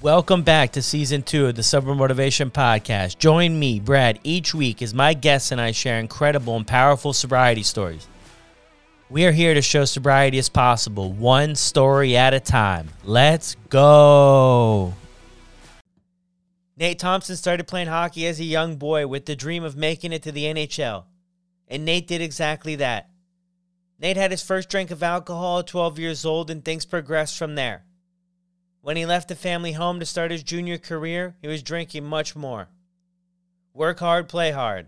Welcome back to season two of the Sober Motivation Podcast. Join me, Brad, each week as my guests and I share incredible and powerful sobriety stories. We are here to show sobriety is possible, one story at a time. Let's go. Nate Thompson started playing hockey as a young boy with the dream of making it to the NHL. And Nate did exactly that. Nate had his first drink of alcohol at 12 years old, and things progressed from there. When he left the family home to start his junior career, he was drinking much more. Work hard, play hard.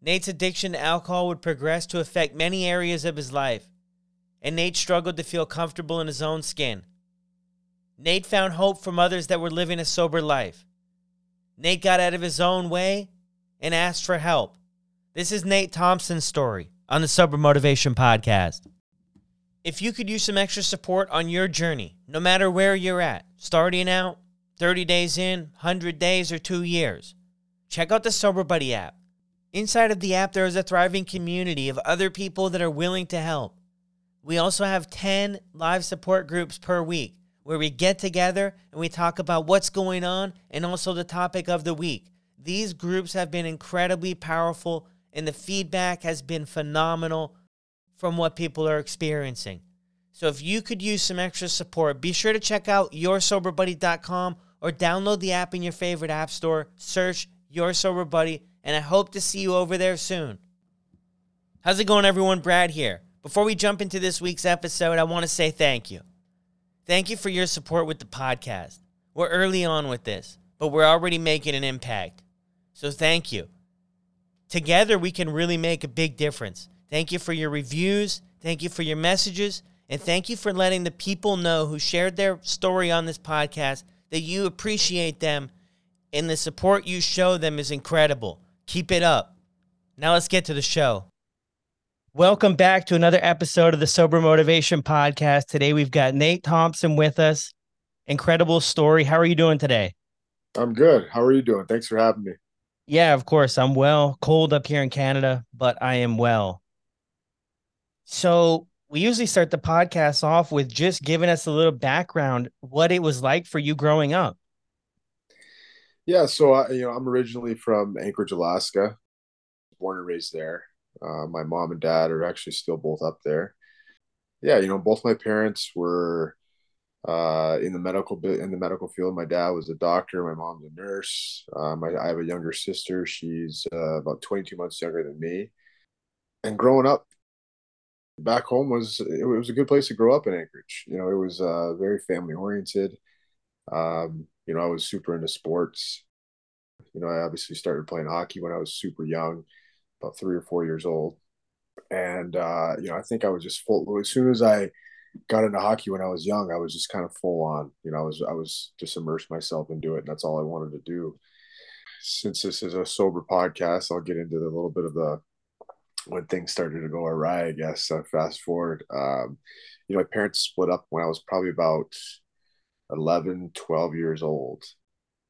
Nate's addiction to alcohol would progress to affect many areas of his life, and Nate struggled to feel comfortable in his own skin. Nate found hope from others that were living a sober life. Nate got out of his own way and asked for help. This is Nate Thompson's story on the Sober Motivation Podcast. If you could use some extra support on your journey, no matter where you're at, starting out, 30 days in, 100 days, or two years, check out the Sober Buddy app. Inside of the app, there is a thriving community of other people that are willing to help. We also have 10 live support groups per week where we get together and we talk about what's going on and also the topic of the week. These groups have been incredibly powerful and the feedback has been phenomenal from what people are experiencing. So if you could use some extra support, be sure to check out yoursoberbuddy.com or download the app in your favorite app store, search Your Sober Buddy, and I hope to see you over there soon. How's it going, everyone? Brad here. Before we jump into this week's episode, I want to say thank you. Thank you for your support with the podcast. We're early on with this, but we're already making an impact. So thank you. Together, we can really make a big difference. Thank you for your reviews. Thank you for your messages. And thank you for letting the people know who shared their story on this podcast that you appreciate them and the support you show them is incredible. Keep it up. Now let's get to the show. Welcome back to another episode of the Sober Motivation Podcast. Today we've got Nate Thompson with us. Incredible story. How are you doing today? I'm good. How are you doing? Thanks for having me. Yeah, of course. I'm well. Cold up here in Canada, but I am well. So, we usually start the podcast off with just giving us a little background what it was like for you growing up. Yeah, so I, you know, I'm originally from Anchorage, Alaska. Born and raised there. Uh, my mom and dad are actually still both up there. Yeah, you know, both my parents were uh, in the medical in the medical field. My dad was a doctor. My mom's a nurse. Um, I, I have a younger sister. She's uh, about 22 months younger than me. And growing up back home was it was a good place to grow up in Anchorage. You know, it was uh, very family oriented. Um, you know, I was super into sports. You know, I obviously started playing hockey when I was super young, about three or four years old. And uh, you know, I think I was just full as soon as I got into hockey when I was young, I was just kind of full on. You know, I was I was just immersed myself into it, and that's all I wanted to do. Since this is a sober podcast, I'll get into the little bit of the when things started to go awry, I guess. Uh, fast forward, um, you know, my parents split up when I was probably about 11, 12 years old.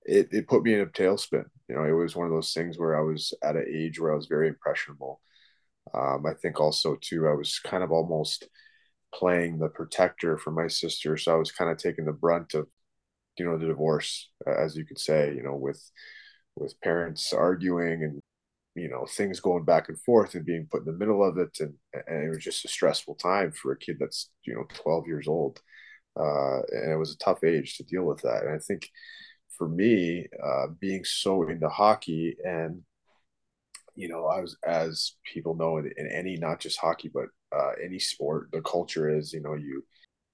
It, it put me in a tailspin. You know, it was one of those things where I was at an age where I was very impressionable. Um, I think also, too, I was kind of almost playing the protector for my sister. So I was kind of taking the brunt of, you know, the divorce, as you could say, you know, with with parents arguing and you know things going back and forth and being put in the middle of it and, and it was just a stressful time for a kid that's you know 12 years old. Uh, and it was a tough age to deal with that. And i think for me uh, being so into hockey and you know i was as people know in, in any not just hockey but uh, any sport the culture is you know you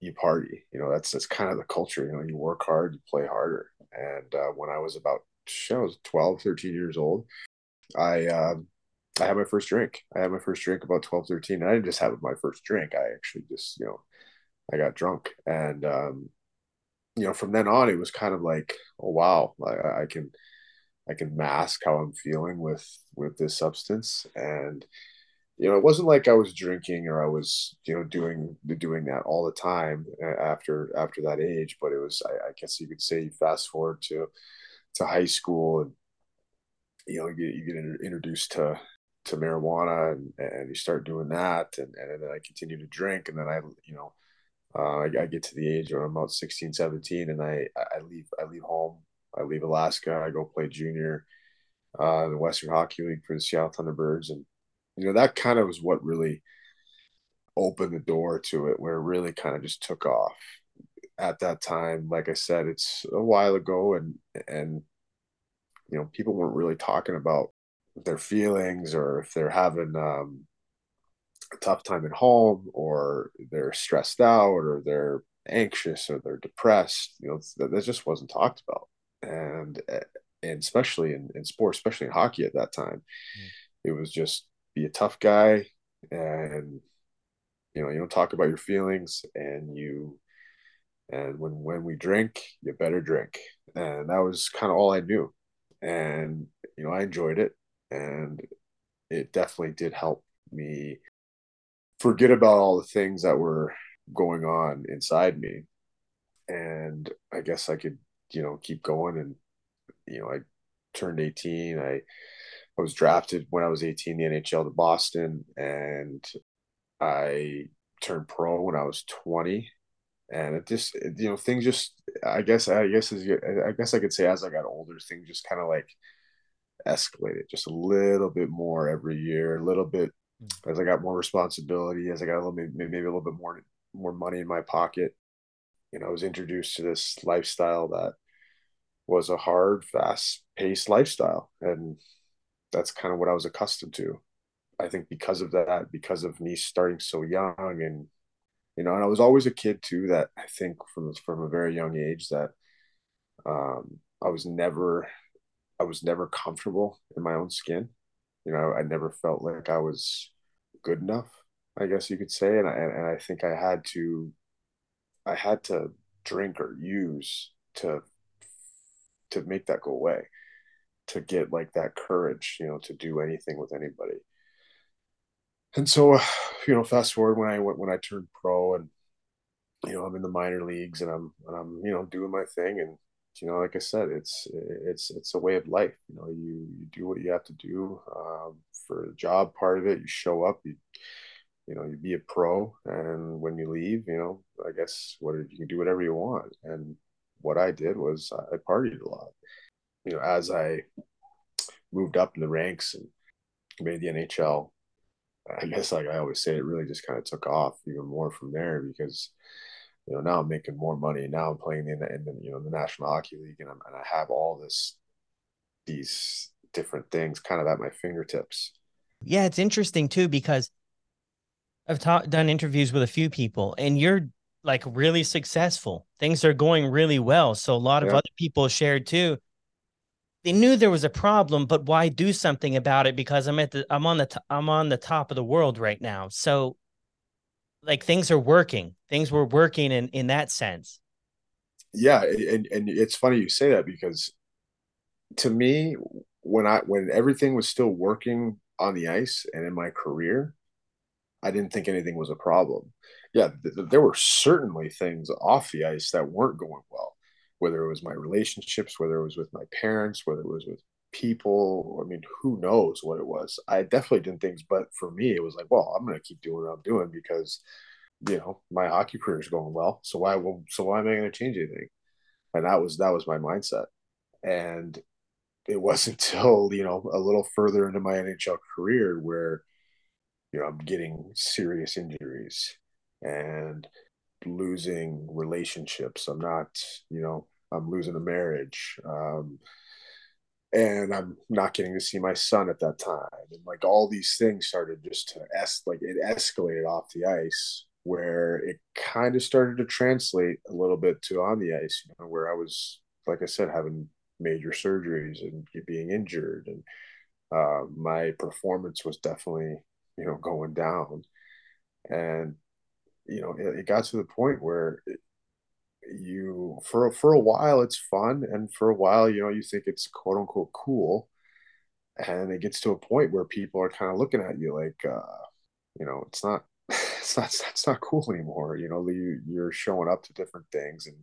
you party. You know that's that's kind of the culture you know you work hard you play harder. And uh, when i was about I was 12 13 years old I um, I had my first drink. I had my first drink about 12, 13. And I didn't just have my first drink. I actually just, you know, I got drunk. And, um, you know, from then on, it was kind of like, oh, wow, I, I can, I can mask how I'm feeling with, with this substance. And, you know, it wasn't like I was drinking or I was, you know, doing, doing that all the time after, after that age, but it was, I, I guess you could say fast forward to, to high school and, you know, you, you get introduced to to marijuana and, and you start doing that and, and then I continue to drink and then I you know uh, I, I, get to the age where I'm about 16, 17, and I, I leave, I leave home. I leave Alaska. I go play junior uh, in the Western Hockey League for the Seattle Thunderbirds. And, you know, that kind of was what really opened the door to it, where it really kind of just took off at that time. Like I said, it's a while ago and, and, you know, people weren't really talking about their feelings or if they're having, um, a tough time at home or they're stressed out or they're anxious or they're depressed you know that, that just wasn't talked about. And and especially in, in sports especially in hockey at that time mm. it was just be a tough guy and you know you don't talk about your feelings and you and when when we drink you better drink. And that was kind of all i knew and you know i enjoyed it and it definitely did help me forget about all the things that were going on inside me. And i guess i could you know keep going and you know i turned 18 i i was drafted when i was 18 the nhl to boston and i turned pro when i was 20 and it just you know things just i guess i guess as i guess i could say as i got older things just kind of like escalated just a little bit more every year a little bit mm. as I got more responsibility, as I got a little maybe, maybe a little bit more more money in my pocket, you know, I was introduced to this lifestyle that was a hard, fast paced lifestyle. And that's kind of what I was accustomed to. I think because of that, because of me starting so young and you know, and I was always a kid too that I think from from a very young age that um I was never I was never comfortable in my own skin you know, I never felt like I was good enough, I guess you could say. And I, and I think I had to, I had to drink or use to, to make that go away, to get like that courage, you know, to do anything with anybody. And so, you know, fast forward when I went, when I turned pro and, you know, I'm in the minor leagues and I'm, and I'm, you know, doing my thing and you know, like I said, it's it's it's a way of life. You know, you you do what you have to do um, for the job part of it. You show up, you you know, you be a pro, and when you leave, you know, I guess what you can do whatever you want. And what I did was I partied a lot. You know, as I moved up in the ranks and made the NHL, I guess like I always say, it really just kind of took off even more from there because you know, now I'm making more money. Now I'm playing in the, in the you know the National Hockey League, and, I'm, and I have all this these different things kind of at my fingertips. Yeah, it's interesting too because I've ta- done interviews with a few people, and you're like really successful. Things are going really well. So a lot of yeah. other people shared too. They knew there was a problem, but why do something about it? Because I'm at the I'm on the t- I'm on the top of the world right now. So like things are working. Things were working in in that sense. Yeah, and and it's funny you say that because to me, when I when everything was still working on the ice and in my career, I didn't think anything was a problem. Yeah, th- there were certainly things off the ice that weren't going well, whether it was my relationships, whether it was with my parents, whether it was with people. I mean, who knows what it was? I definitely did things, but for me, it was like, well, I'm going to keep doing what I'm doing because, you know, my hockey career is going well. So why will so why am I going to change anything? And that was that was my mindset. And it wasn't until you know a little further into my NHL career where you know I'm getting serious injuries and losing relationships. I'm not, you know, I'm losing a marriage. Um, and I'm not getting to see my son at that time. And like all these things started just to es like it escalated off the ice where it kind of started to translate a little bit to on the ice, you know, where I was, like I said, having major surgeries and being injured and uh, my performance was definitely, you know, going down. And, you know, it, it got to the point where it, you for for a while it's fun and for a while you know you think it's quote unquote cool and it gets to a point where people are kind of looking at you like uh you know it's not it's not that's not cool anymore you know you you're showing up to different things and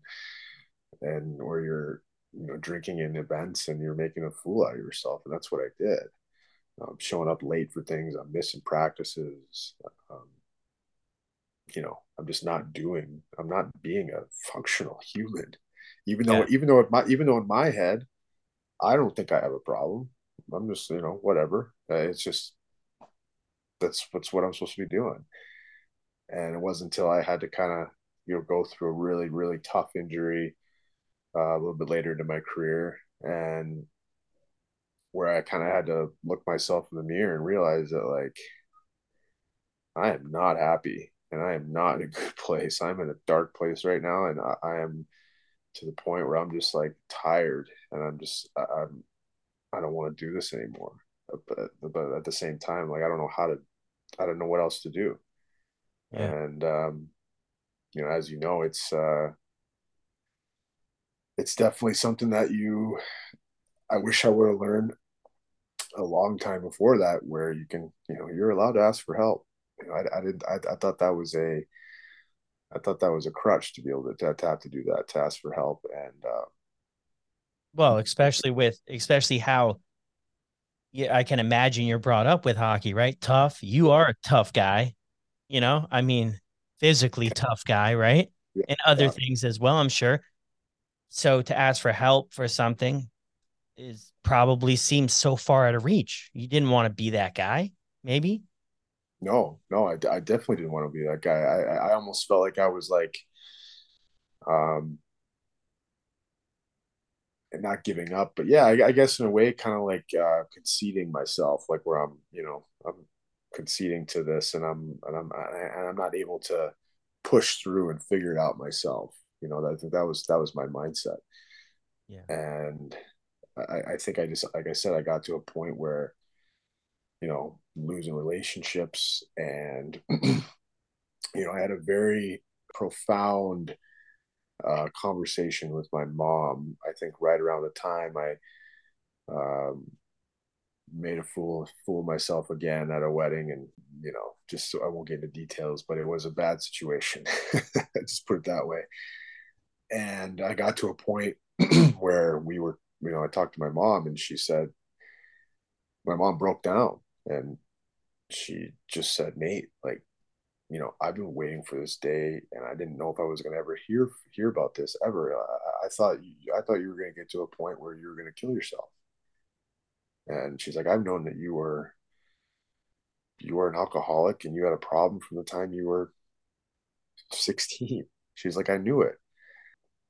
and or you're you know drinking in events and you're making a fool out of yourself and that's what i did. I'm showing up late for things i'm missing practices um, you know, I'm just not doing, I'm not being a functional human. Even though, yeah. even though, my, even though in my head, I don't think I have a problem. I'm just, you know, whatever. Uh, it's just, that's, that's what I'm supposed to be doing. And it wasn't until I had to kind of, you know, go through a really, really tough injury uh, a little bit later into my career and where I kind of had to look myself in the mirror and realize that like I am not happy and I am not in a good place. I'm in a dark place right now, and I, I am to the point where I'm just like tired, and I'm just I, I'm I don't want to do this anymore. But but at the same time, like I don't know how to I don't know what else to do. Yeah. And um, you know, as you know, it's uh, it's definitely something that you I wish I would have learned a long time before that, where you can you know you're allowed to ask for help you know, I, I did I, I thought that was a I thought that was a crutch to be able to, to, to have to do that to ask for help and uh, well especially with especially how yeah I can imagine you're brought up with hockey right? Tough. You are a tough guy. You know I mean physically tough guy right? Yeah, and other yeah. things as well I'm sure. So to ask for help for something is probably seems so far out of reach. You didn't want to be that guy maybe no, no, I, I definitely didn't want to be that guy. I, I almost felt like I was like, um, not giving up, but yeah, I, I guess in a way, kind of like uh, conceding myself, like where I'm, you know, I'm conceding to this, and I'm and I'm and I'm not able to push through and figure it out myself. You know, that that was that was my mindset. Yeah, and I, I think I just like I said, I got to a point where you know, losing relationships. And, you know, I had a very profound uh, conversation with my mom. I think right around the time I um, made a fool fool myself again at a wedding, and you know, just so I won't get into details, but it was a bad situation. just put it that way. And I got to a point where we were, you know, I talked to my mom, and she said, my mom broke down and she just said, Nate, like, you know, I've been waiting for this day, and I didn't know if I was to ever hear hear about this ever. I, I thought I thought you were to get to a point where you were to kill yourself. And she's like, I've known that you were you were an alcoholic and you had a problem from the time you were 16. She's like, I knew it.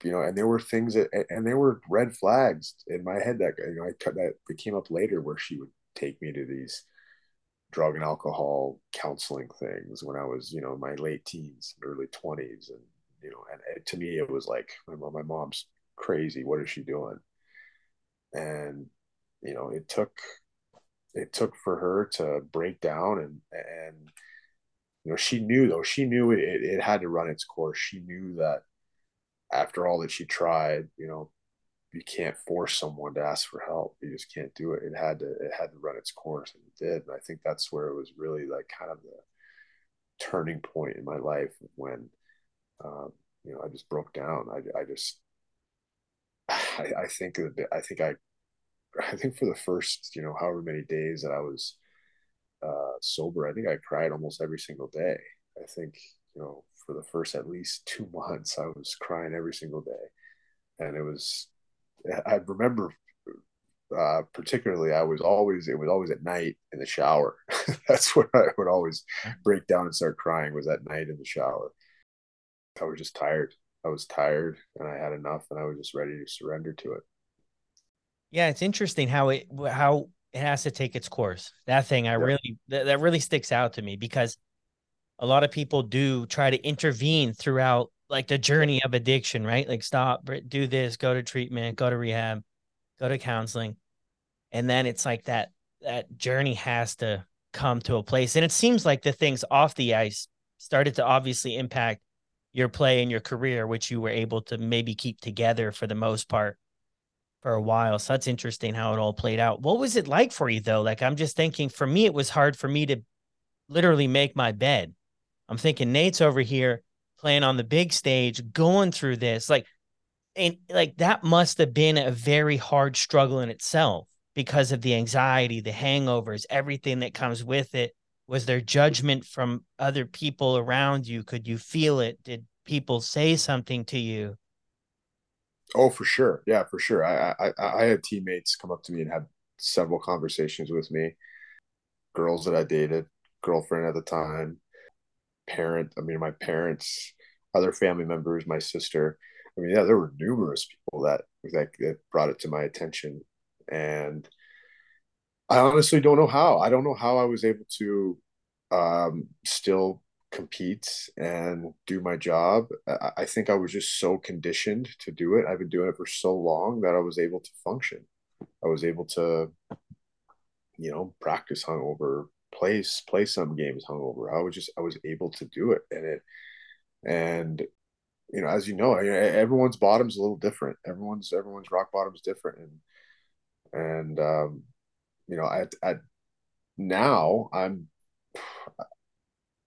You know, and there were things that, and there were red flags in my head that, you know, I that came up later where she would take me to these drug and alcohol counseling things when I was, you know, in my late teens, early 20s. And, you know, and it, to me, it was like, my, my mom's crazy. What is she doing? And, you know, it took, it took for her to break down and, and, you know, she knew though, she knew it, it had to run its course. She knew that after all that she tried, you know, you can't force someone to ask for help. You just can't do it. It had to it had to run its course, and it did. And I think that's where it was really like kind of the turning point in my life when um, you know I just broke down. I I just I, I think I think I I think for the first you know however many days that I was uh, sober, I think I cried almost every single day. I think you know for the first at least two months, I was crying every single day, and it was I remember uh, particularly I was always it was always at night in the shower. That's where I would always break down and start crying was at night in the shower. I was just tired. I was tired and I had enough and I was just ready to surrender to it. Yeah, it's interesting how it how it has to take its course. That thing I yeah. really that, that really sticks out to me because a lot of people do try to intervene throughout like the journey of addiction, right? Like stop, do this, go to treatment, go to rehab, go to counseling. And then it's like that that journey has to come to a place. And it seems like the things off the ice started to obviously impact your play and your career, which you were able to maybe keep together for the most part for a while. So that's interesting how it all played out. What was it like for you though? Like I'm just thinking for me, it was hard for me to literally make my bed. I'm thinking Nate's over here playing on the big stage, going through this, like, and like that must have been a very hard struggle in itself because of the anxiety, the hangovers, everything that comes with it. Was there judgment from other people around you? Could you feel it? Did people say something to you? Oh, for sure. Yeah, for sure. I, I I had teammates come up to me and had several conversations with me. Girls that I dated, girlfriend at the time, parent. I mean, my parents, other family members, my sister. I mean, yeah, there were numerous people that that, that brought it to my attention, and I honestly don't know how. I don't know how I was able to um, still compete and do my job. I, I think I was just so conditioned to do it. I've been doing it for so long that I was able to function. I was able to, you know, practice hungover, play play some games hungover. I was just I was able to do it, and it and you know, as you know, everyone's bottom's a little different. Everyone's everyone's rock bottom's different, and and um, you know, at at now I'm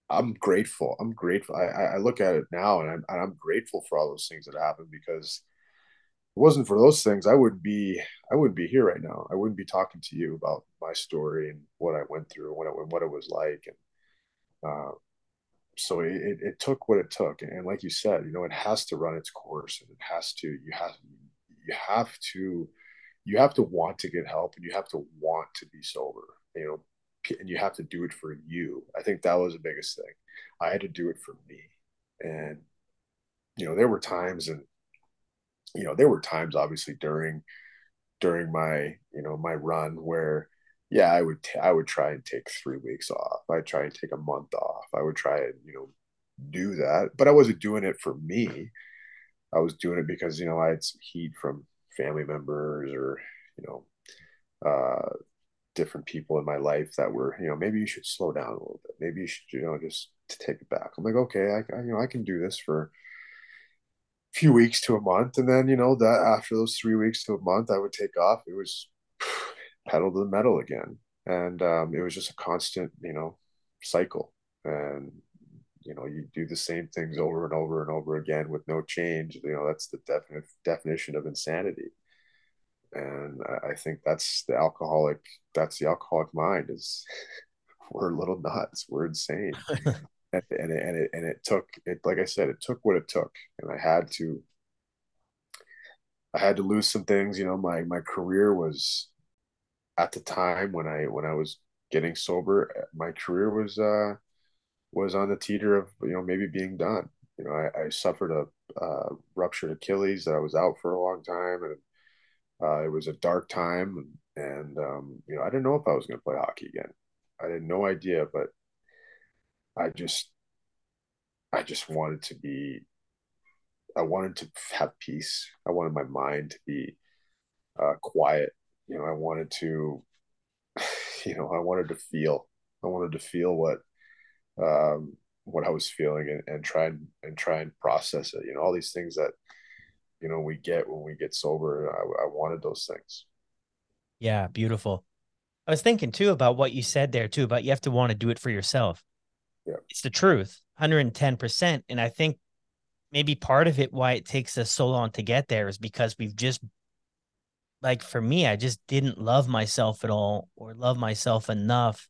I'm grateful. I'm grateful. I, I look at it now and I'm, I'm grateful for all those things that happened because it wasn't for those things, I would be, I wouldn't be here right now. I wouldn't be talking to you about my story and what I went through and what it, what it was like. And, uh, so it, it took what it took. And like you said, you know, it has to run its course and it has to, you have, you have to, you have to want to get help and you have to want to be sober, you know, and you have to do it for you. I think that was the biggest thing. I had to do it for me. And, you know, there were times and, you know, there were times obviously during, during my, you know, my run where, yeah, I would, t- I would try and take three weeks off. I'd try and take a month off. I would try and, you know, do that, but I wasn't doing it for me. I was doing it because, you know, I had some heat from family members or, you know, uh, different people in my life that were, you know, maybe you should slow down a little bit. Maybe you should, you know, just take it back. I'm like, okay, I, I you know, I can do this for few weeks to a month, and then you know that after those three weeks to a month, I would take off. It was pedal to the metal again, and um, it was just a constant, you know, cycle. And you know, you do the same things over and over and over again with no change. You know, that's the definite definition of insanity and I think that's the alcoholic. That's the alcoholic mind. Is we're little nuts. We're insane, and, and it, and it and it took it. Like I said, it took what it took, and I had to. I had to lose some things. You know, my my career was at the time when I when I was getting sober. My career was uh was on the teeter of you know maybe being done. You know, I, I suffered a uh, ruptured Achilles that I was out for a long time, and uh, it was a dark time, and um, you know I didn't know if I was going to play hockey again. I had no idea, but I just I just wanted to be. I wanted to have peace. I wanted my mind to be uh, quiet. You know, I wanted to, you know, I wanted to feel. I wanted to feel what um, what I was feeling and, and try and, and try and process it. You know, all these things that you know we get when we get sober. I, I wanted those things. Yeah, beautiful. I was thinking too about what you said there too about you have to want to do it for yourself. Yeah. It's the truth, 110%. And I think maybe part of it why it takes us so long to get there is because we've just like for me, I just didn't love myself at all or love myself enough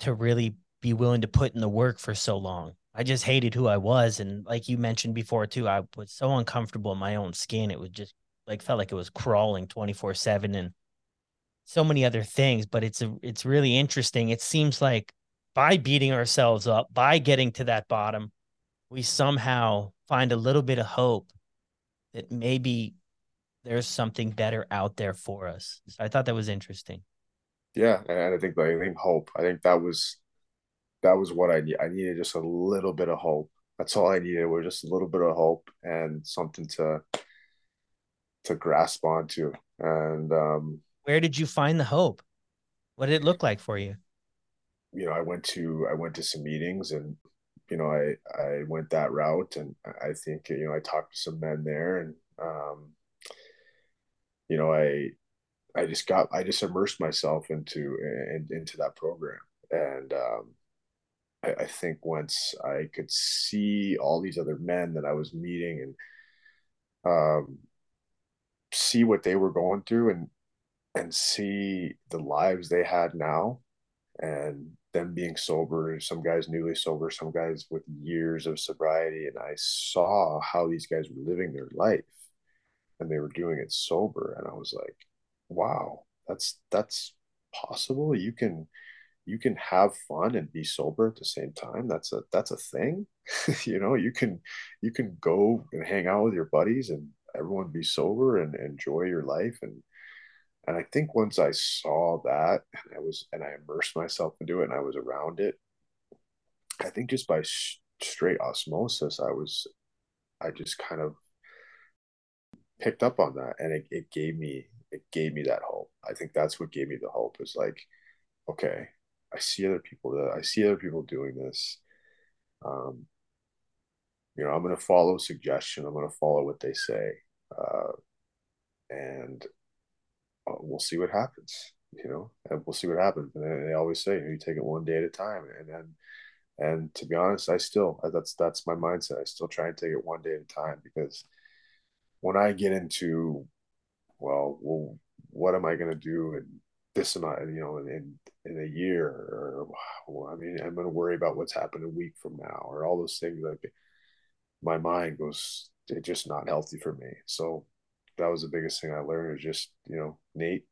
to really be willing to put in the work for so long. I just hated who I was. And like you mentioned before, too, I was so uncomfortable in my own skin. It was just like felt like it was crawling 24 7 and so many other things. But it's a, it's really interesting. It seems like by beating ourselves up, by getting to that bottom, we somehow find a little bit of hope that maybe there's something better out there for us. So I thought that was interesting. Yeah, and I think I think hope. I think that was that was what I need. I needed just a little bit of hope. That's all I needed was just a little bit of hope and something to to grasp onto. And um, where did you find the hope? What did it look like for you? You know, I went to I went to some meetings and you know I I went that route and I think you know I talked to some men there and um, you know I I just got I just immersed myself into in, into that program. And um, I, I think once I could see all these other men that I was meeting and um, see what they were going through and and see the lives they had now and them being sober, some guys newly sober, some guys with years of sobriety. And I saw how these guys were living their life and they were doing it sober. And I was like, wow, that's that's possible. You can you can have fun and be sober at the same time. That's a that's a thing. you know, you can you can go and hang out with your buddies and everyone be sober and enjoy your life and and I think once I saw that and I was and I immersed myself into it and I was around it, I think just by sh- straight osmosis, I was I just kind of picked up on that and it, it gave me it gave me that hope. I think that's what gave me the hope is like, okay, I see other people that I see other people doing this. Um, you know, I'm going to follow suggestion. I'm going to follow what they say. Uh, and uh, we'll see what happens, you know, and we'll see what happens. And they always say, you, know, you take it one day at a time. And then, and to be honest, I still, that's, that's my mindset. I still try and take it one day at a time because when I get into, well, well, what am I going to do in this amount, you know, in, in a year or, well, I mean, I'm going to worry about what's happened a week from now or all those things like my mind goes, it's just not healthy for me. So that was the biggest thing I learned is just, you know, Nate,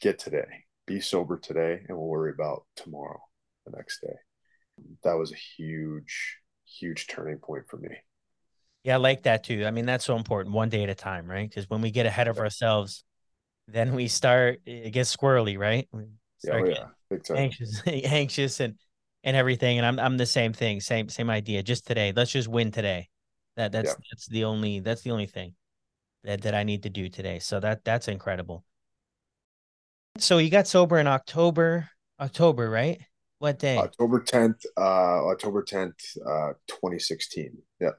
get today, be sober today, and we'll worry about tomorrow, the next day. That was a huge, huge turning point for me. Yeah, I like that too. I mean, that's so important, one day at a time, right? Because when we get ahead of ourselves, then we start it gets squirrely, right? yeah, oh, yeah. Anxious, anxious, and and everything. And I'm I'm the same thing, same same idea. Just today, let's just win today. That that's yeah. that's the only that's the only thing that, that I need to do today. So that that's incredible. So you got sober in October, October, right? What day? October 10th, uh October 10th, uh 2016. Yeah.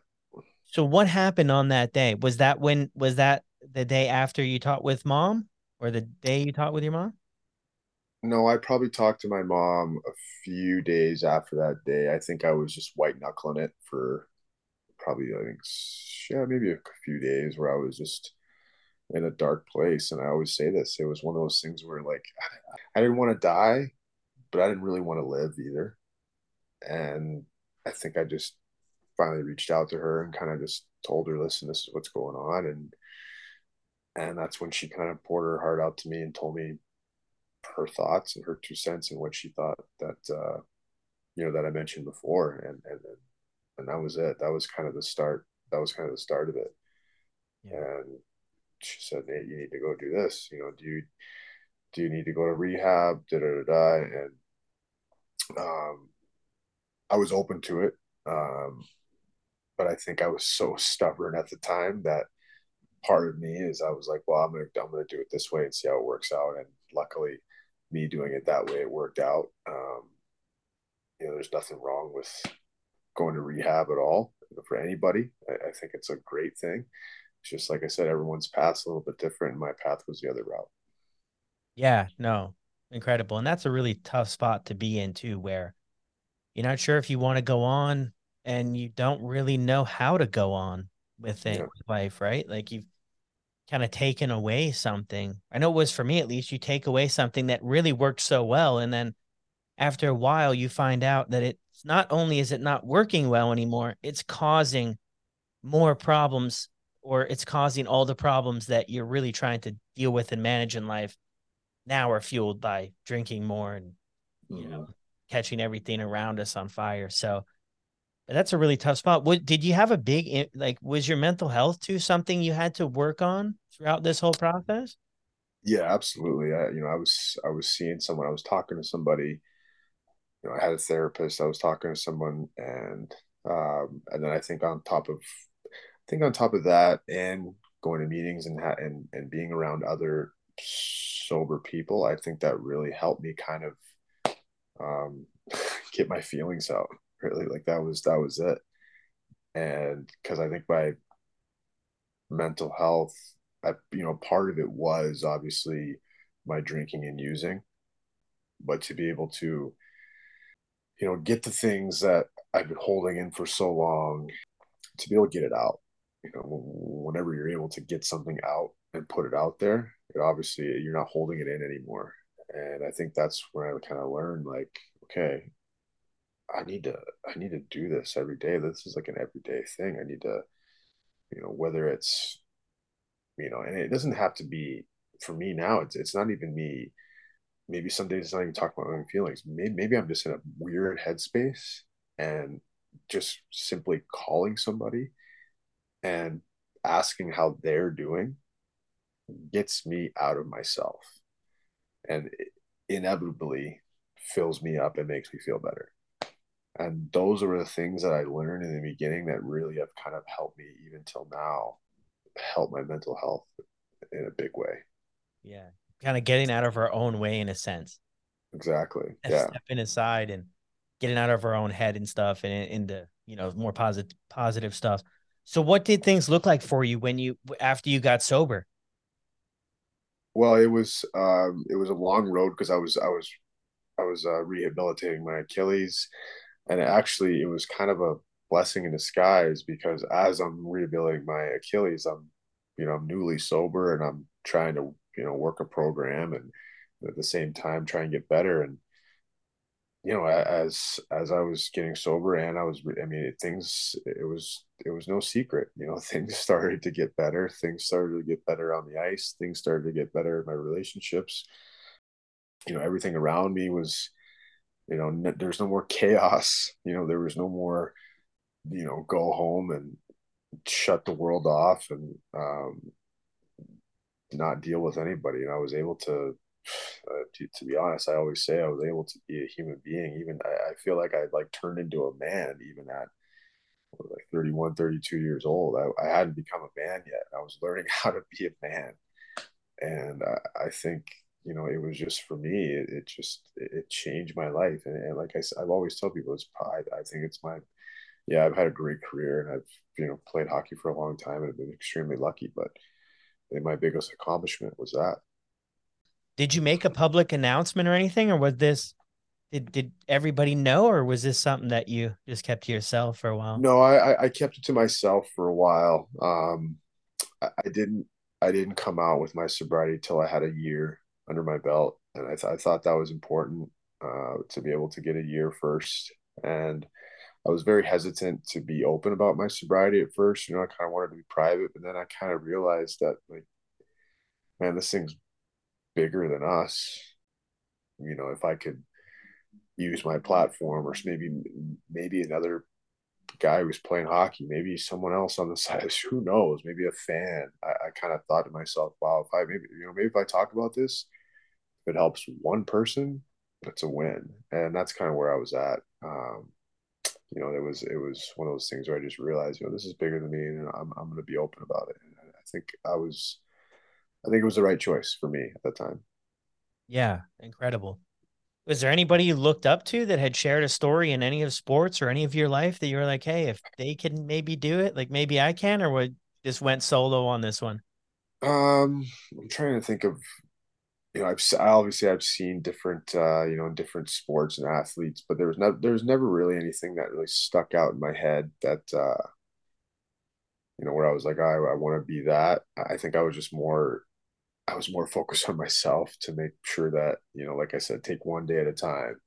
So what happened on that day? Was that when was that the day after you talked with mom or the day you talked with your mom? No, I probably talked to my mom a few days after that day. I think I was just white knuckling it for probably I think yeah maybe a few days where I was just in a dark place. And I always say this: it was one of those things where like I didn't want to die, but I didn't really want to live either. And I think I just finally reached out to her and kind of just told her, "Listen, this is what's going on," and and that's when she kind of poured her heart out to me and told me her thoughts and her two cents and what she thought that uh, you know that I mentioned before, and and and that was it. That was kind of the start. That was kind of the start of it. Yeah. And she said, "Nate, you need to go do this. You know, do you do you need to go to rehab?" Da da da. da. And um, I was open to it, um, but I think I was so stubborn at the time that part of me is I was like, "Well, I'm gonna I'm gonna do it this way and see how it works out." And luckily, me doing it that way, it worked out. Um, you know, there's nothing wrong with going to rehab at all for anybody. I, I think it's a great thing. It's just like I said, everyone's path's a little bit different. My path was the other route. Yeah, no, incredible. And that's a really tough spot to be in too, where you're not sure if you want to go on and you don't really know how to go on with it, yeah. with life, right? Like you've kind of taken away something. I know it was for me at least, you take away something that really worked so well. And then after a while, you find out that it's not only is it not working well anymore, it's causing more problems or it's causing all the problems that you're really trying to deal with and manage in life now are fueled by drinking more and you mm-hmm. know catching everything around us on fire. So that's a really tough spot. What did you have a big like was your mental health too something you had to work on throughout this whole process? Yeah absolutely. I, you know i was i was seeing someone i was talking to somebody you know i had a therapist i was talking to someone and um and then i think on top of I think on top of that, and going to meetings and ha- and and being around other sober people, I think that really helped me kind of um, get my feelings out. Really, like that was that was it. And because I think my mental health, I, you know, part of it was obviously my drinking and using, but to be able to, you know, get the things that I've been holding in for so long, to be able to get it out you know whenever you're able to get something out and put it out there it obviously you're not holding it in anymore and I think that's where I kind of learned like, okay, I need to I need to do this every day. This is like an everyday thing. I need to, you know, whether it's, you know, and it doesn't have to be for me now. It's it's not even me. Maybe some days it's not even talking about my own feelings. Maybe maybe I'm just in a weird headspace and just simply calling somebody and asking how they're doing gets me out of myself and inevitably fills me up and makes me feel better. And those are the things that I learned in the beginning that really have kind of helped me even till now, help my mental health in a big way. Yeah. Kind of getting out of our own way in a sense. Exactly. And yeah. Stepping aside and getting out of our own head and stuff and into, you know, more positive positive stuff. So what did things look like for you when you after you got sober? Well, it was um, it was a long road because I was I was I was uh, rehabilitating my Achilles, and actually it was kind of a blessing in disguise because as I'm rehabilitating my Achilles, I'm you know I'm newly sober and I'm trying to you know work a program and at the same time try and get better. And you know as as i was getting sober and i was i mean things it was it was no secret you know things started to get better. Things started to get better on the ice. Things started to get better in my relationships. You know everything around me was you know there's no more chaos. You know there was no more you know go home and shut the world off and um not deal with anybody and i was able to uh, to, to, be honest, I always say I was able to be a human being. Even I, I feel like I like turned into a man even at like 31, 32 years old. I, I hadn't become a man yet. I was learning how to be a man. And I, I think, you know, it was just for me, it, it just, it, changed my life. And, and like I said, I've always told people it's pride. I think it's my, yeah, I've had a great career and I've, you know, played hockey for a long time and I've been extremely lucky, but my biggest accomplishment was that did you make a public announcement or anything, or was this did did everybody know, or was this something that you just kept to yourself for a while? No, I I kept it to myself for a while. Um, I, I didn't I didn't come out with my sobriety till I had a year under my belt, and I, th- I thought that was important uh, to be able to get a year first. And I was very hesitant to be open about my sobriety at first. You know, I kind of wanted to be private, but then I kind of realized that like, man, this thing's bigger than us. You know, if I could use my platform, or maybe maybe another guy who's playing hockey, maybe someone else on the side. Who knows? Maybe a fan. I, I kind of thought to myself, wow, if I maybe you know maybe if I talk about this, if it helps one person, that's a win. And that's kind of where I was at. Um, you know, it was it was one of those things where I just realized, you know, this is bigger than me, and I'm I'm going to be open about it. And I think I was I think it was the right choice for me at the time. Yeah, incredible. Was there anybody you looked up to that had shared a story in any of sports or any of your life that you were like, hey, if they can maybe do it, like maybe I can, or would just went solo on this one? Um, I'm trying to think of, you know, I've obviously I've seen different, uh, you know, different sports and athletes, but there was not, there was never really anything that really stuck out in my head that, uh, you know, where I was like, I, I want to be that. I think I was just more I was more focused on myself to make sure that, you know, like I said, take one day at a time,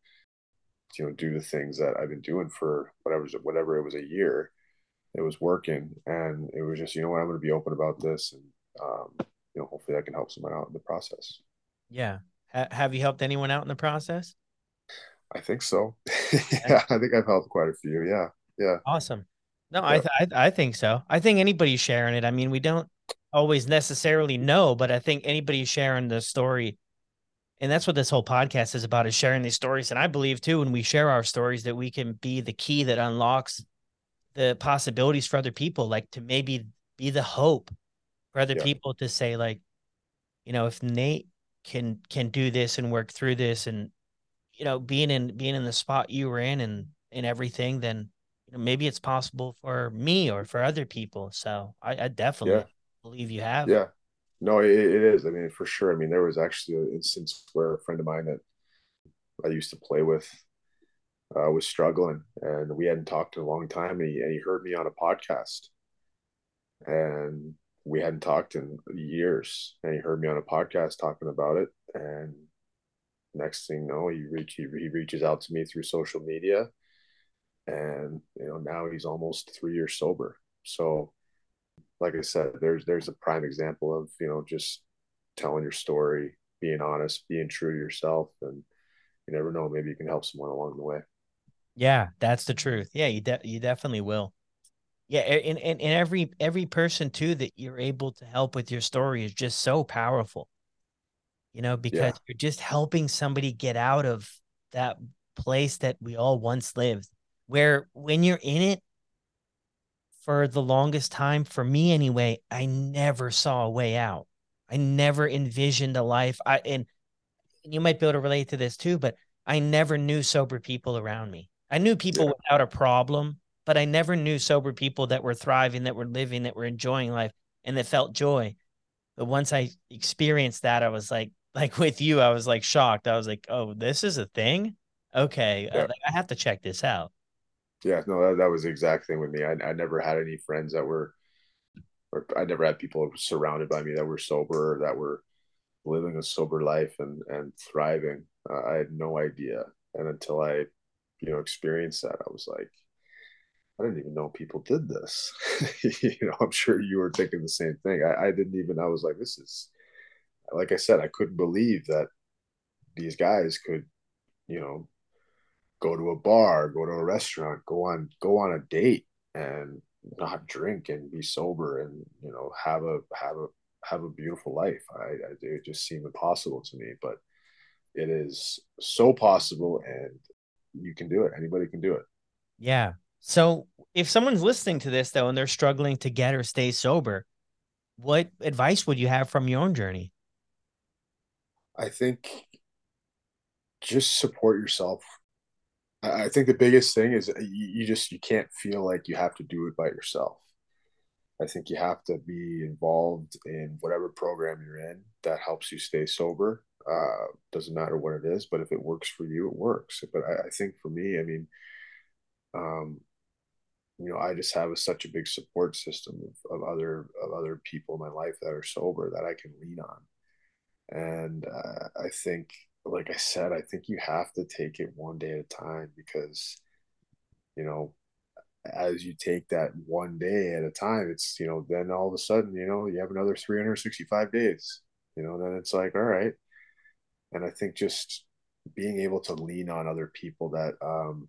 you know, do the things that I've been doing for whatever, whatever it was a year. It was working. And it was just, you know what, I'm going to be open about this. And, um, you know, hopefully I can help someone out in the process. Yeah. H- have you helped anyone out in the process? I think so. yeah. I think I've helped quite a few. Yeah. Yeah. Awesome. No, I, th- I I think so. I think anybody sharing it. I mean, we don't always necessarily know, but I think anybody sharing the story, and that's what this whole podcast is about, is sharing these stories. And I believe too, when we share our stories, that we can be the key that unlocks the possibilities for other people, like to maybe be the hope for other yeah. people to say, like, you know, if Nate can can do this and work through this, and you know, being in being in the spot you were in and and everything, then you know, maybe it's possible for me or for other people. So I, I definitely yeah believe you have. Yeah. No, it, it is. I mean, for sure. I mean, there was actually an instance where a friend of mine that I used to play with uh, was struggling, and we hadn't talked in a long time, and he, and he heard me on a podcast, and we hadn't talked in years, and he heard me on a podcast talking about it, and next thing you know, he reach he, he reaches out to me through social media, and you know now he's almost three years sober. So, like I said, there's there's a prime example of you know just telling your story, being honest, being true to yourself, and you never know, maybe you can help someone along the way. Yeah, that's the truth. Yeah, you de- you definitely will. Yeah, and, and and every every person too that you're able to help with your story is just so powerful. You know, because yeah. you're just helping somebody get out of that place that we all once lived. Where when you're in it for the longest time, for me anyway, I never saw a way out. I never envisioned a life. I and you might be able to relate to this too, but I never knew sober people around me. I knew people yeah. without a problem, but I never knew sober people that were thriving, that were living, that were enjoying life, and that felt joy. But once I experienced that, I was like, like with you, I was like shocked. I was like, oh, this is a thing. Okay, yeah. I, have to check this out. Yeah, no, that, that was the exact thing with me. I, I never had any friends that were, or I never had people surrounded by me that were sober or that were living a sober life and and thriving. Uh, I had no idea, and until I, you know, experienced that, I was like, I didn't even know people did this. you know, I'm sure you were thinking the same thing. I, I didn't even. I was like, this is, like I said, I couldn't believe that these guys could, you know, go to a bar, go to a restaurant, go on go on a date, and not drink and be sober, and you know, have a have a have a beautiful life. I, I it just seemed impossible to me, but it is so possible, and you can do it. Anybody can do it. Yeah. So if someone's listening to this though, and they're struggling to get or stay sober, what advice would you have from your own journey? I think just support yourself. I think the biggest thing is you just you can't feel like you have to do it by yourself. I think you have to be involved in whatever program you're in that helps you stay sober. Uh, doesn't matter what it is, but if it works for you, it works. But I, I think for me, I mean, um, you know, I just have a, such a big support system of, of, other of other people in my life that are sober that I can lean on. And uh, I think, like I said, I think you have to take it one day at a time because, you know, as you take that one day at a time, it's, you know, then all of a sudden, you know, you have another 365 days, you know, then it's like, all right. And I think just being able to lean on other people that, um,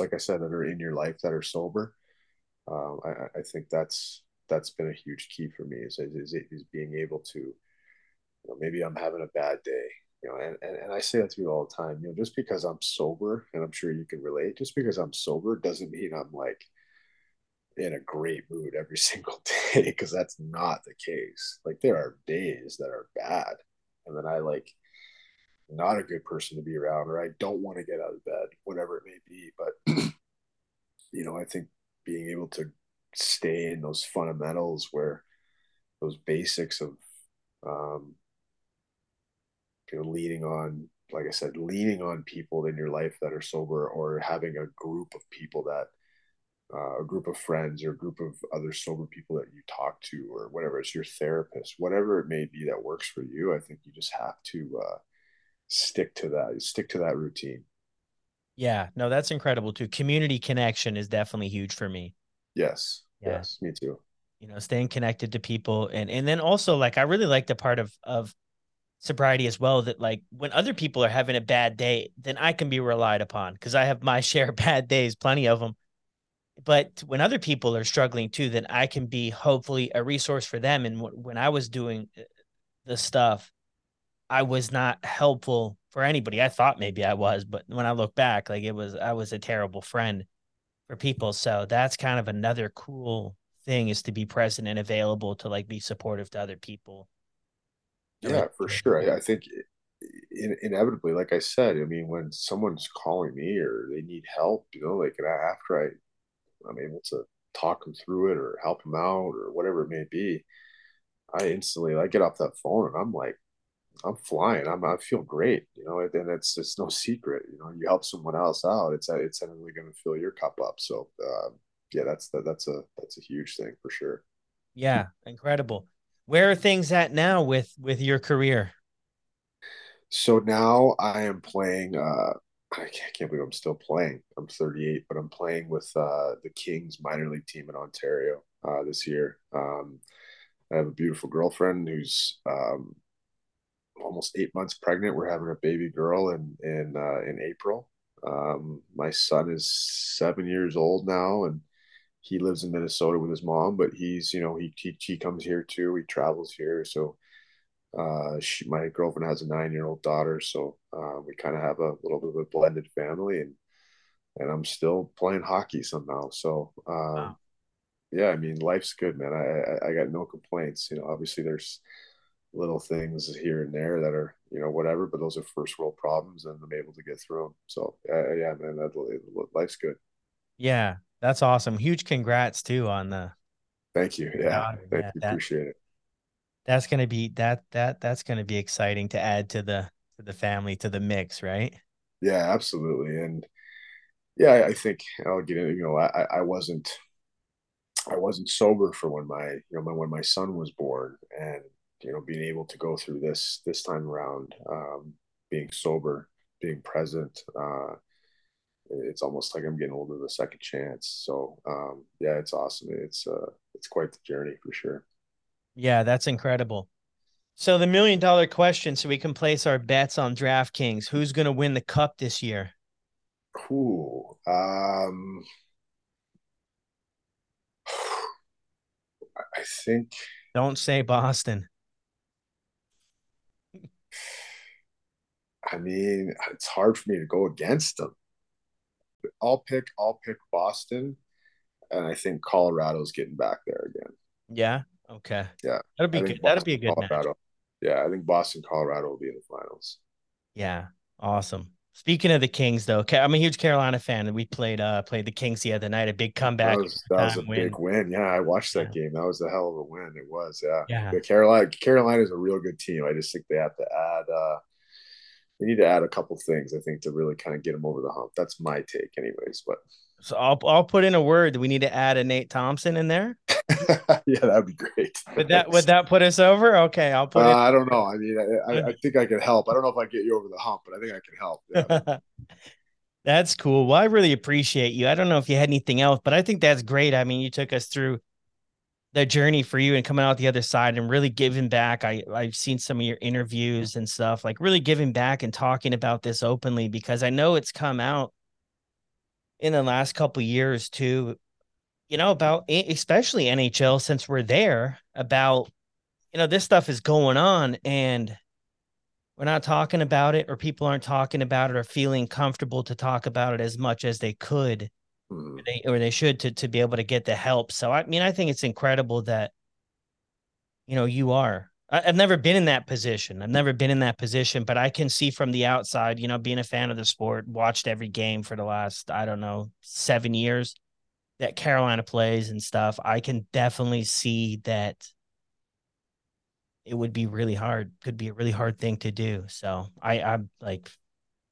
like I said, that are in your life that are sober, um, I, I think that's, that's been a huge key for me is, is, is being able to, you know, maybe I'm having a bad day you know, and, and, and I say that to you all the time, you know, just because I'm sober, and I'm sure you can relate, just because I'm sober doesn't mean I'm like in a great mood every single day, because that's not the case. Like there are days that are bad, and then I like not a good person to be around, or I don't want to get out of bed, whatever it may be. But you know, I think being able to stay in those fundamentals where those basics of um, you know leaning on like i said leaning on people in your life that are sober or having a group of people that uh, a group of friends or a group of other sober people that you talk to or whatever it's your therapist whatever it may be that works for you i think you just have to uh, stick to that stick to that routine. Yeah no that's incredible too. Community connection is definitely huge for me. Yes yeah. yes me too. You know staying connected to people and and then also like i really like the part of of sobriety as well that like when other people are having a bad day then i can be relied upon because i have my share of bad days plenty of them but when other people are struggling too then i can be hopefully a resource for them. And when i was doing uh, the stuff i was not helpful for anybody. I thought maybe i was but when i look back like it was i was a terrible friend for people. So that's kind of another cool thing is to be present and available to like be supportive to other people. Yeah, for sure. I, I think in, inevitably, like I said, I mean, when someone's calling me or they need help, you know, like after I, I'm able to talk them through it or help them out or whatever it may be, I instantly I get off that phone and I'm like, I'm flying. I'm I feel great, you know. And it's it's no secret, you know. You help someone else out, it's it's inevitably going to fill your cup up. So, uh, yeah, that's the, that's a that's a huge thing for sure. Yeah, incredible where are things at now with with your career So now I am playing. Uh, I can't, can't believe I'm still playing. I'm 38, but I'm playing with uh, the Kings minor league team in Ontario uh, this year. Um, I have a beautiful girlfriend who's um, almost eight months pregnant. We're having a baby girl in in uh, in April. Um, my son is seven years old now, and he lives in Minnesota with his mom. But he's you know he he, he comes here too. He travels here, so uh, she, my girlfriend has a nine year old daughter, so uh, we kind of have a little bit of a blended family, and and I'm still playing hockey somehow. So um, wow. yeah, I mean, life's good, man. I, I I got no complaints. You know, obviously there's little things here and there that are you know whatever, but those are first world problems, and I'm able to get through them. So uh, yeah, man, that, life's good. Yeah, that's awesome. Huge congrats too on the. Thank you. Yeah, thank you. That, Appreciate it that's gonna be that that that's gonna be exciting to add to the to the family to the mix, right? Yeah, absolutely. And yeah, I think I'll get in. You know, I I wasn't I wasn't sober for when my you know when my son was born, and you know being able to go through this this time around, um, being sober, being present. Uh, it's almost like I'm getting a little bit of a second chance. So um, yeah, it's awesome. It's uh, it's quite the journey for sure. Yeah, that's incredible. So the million dollar question, so we can place our bets on DraftKings. Who's going to win the cup this year? cool um, I think. Don't say Boston. I mean, it's hard for me to go against them. I'll pick. I'll pick Boston, and I think Colorado's getting back there again. Yeah. Okay. Yeah. That'll be good. That'll be a good Colorado. Match. Yeah, I think Boston, Colorado will be in the finals. Yeah. Awesome. Speaking of the Kings, though, I'm a huge Carolina fan, we played uh played the Kings the other night. A big comeback. That was, that was a win. big win. Yeah, I watched that yeah. game. That was a hell of a win. It was. Yeah. Yeah. The Carolina Carolina is a real good team. I just think they have to add. uh They need to add a couple things. I think to really kind of get them over the hump. That's my take, anyways. But so I'll I'll put in a word. Do we need to add a Nate Thompson in there? yeah, that'd be great. Would that would that put us over? Okay, I'll put. Uh, I don't know. I mean, I, I, I, think I can help. I don't know if I get you over the hump, but I think I can help. Yeah. that's cool. Well, I really appreciate you. I don't know if you had anything else, but I think that's great. I mean, you took us through the journey for you and coming out the other side and really giving back. I I've seen some of your interviews and stuff, like really giving back and talking about this openly because I know it's come out in the last couple years too you know about especially nhl since we're there about you know this stuff is going on and we're not talking about it or people aren't talking about it or feeling comfortable to talk about it as much as they could mm-hmm. or, they, or they should to, to be able to get the help so i mean i think it's incredible that you know you are I've never been in that position. I've never been in that position, but I can see from the outside, you know, being a fan of the sport, watched every game for the last, I don't know, seven years that Carolina plays and stuff. I can definitely see that it would be really hard, could be a really hard thing to do. So I, I'm like,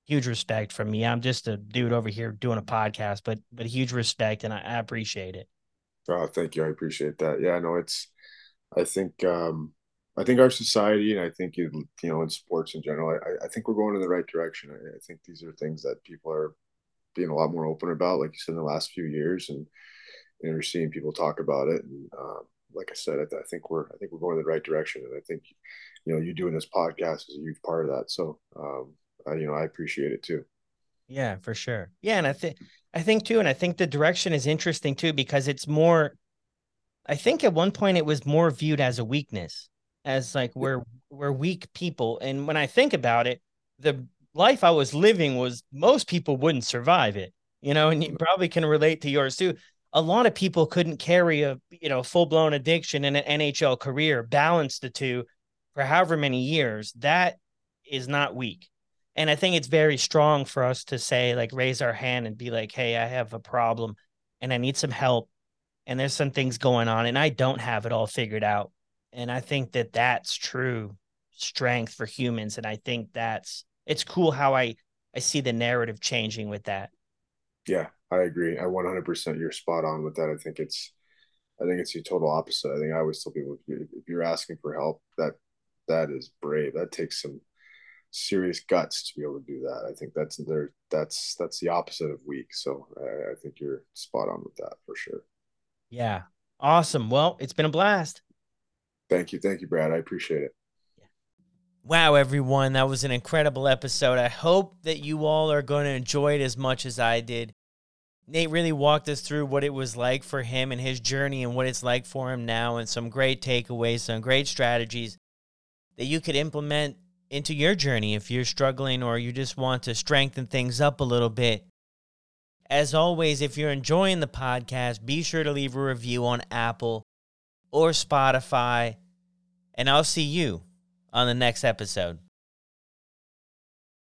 huge respect from me. I'm just a dude over here doing a podcast, but but huge respect, and I, I appreciate it. Oh, thank you. I appreciate that. Yeah, no, it's. I think um I think our society, and I think you you know, in sports in general, I, I think we're going in the right direction. I, I, think these are things that people are being a lot more open about, like you said, in the last few years, and know, you're seeing people talk about it. And um, like I said, I, I, think we're I think we're going in the right direction, and I think you know, you doing this podcast is a huge part of that. So, um, I, you know, I appreciate it too. Yeah, for sure. Yeah, and I think I think too, and I think the direction is interesting too because it's more. I think at one point it was more viewed as a weakness as like we're we're weak people. And when I think about it, the life I was living was most people wouldn't survive it, you know, and you probably can relate to yours too. A lot of people couldn't carry a you know full blown addiction in an NHL career, balance the two for however many years. That is not weak. And I think it's very strong for us to say, like, raise our hand and be like, hey, I have a problem and I need some help. And there's some things going on, and I don't have it all figured out. And I think that that's true strength for humans. And I think that's it's cool how I I see the narrative changing with that. Yeah, I agree. I 100% you're spot on with that. I think it's I think it's the total opposite. I think I always tell people if you're asking for help, that that is brave. That takes some serious guts to be able to do that. I think that's there. That's that's the opposite of weak. So I, I think you're spot on with that for sure. Yeah, awesome. Well, it's been a blast. Thank you, thank you, Brad. I appreciate it. Wow, everyone, that was an incredible episode. I hope that you all are going to enjoy it as much as I did. Nate really walked us through what it was like for him and his journey and what it's like for him now, and some great takeaways, some great strategies that you could implement into your journey if you're struggling or you just want to strengthen things up a little bit. As always, if you're enjoying the podcast, be sure to leave a review on Apple or Spotify, and I'll see you on the next episode.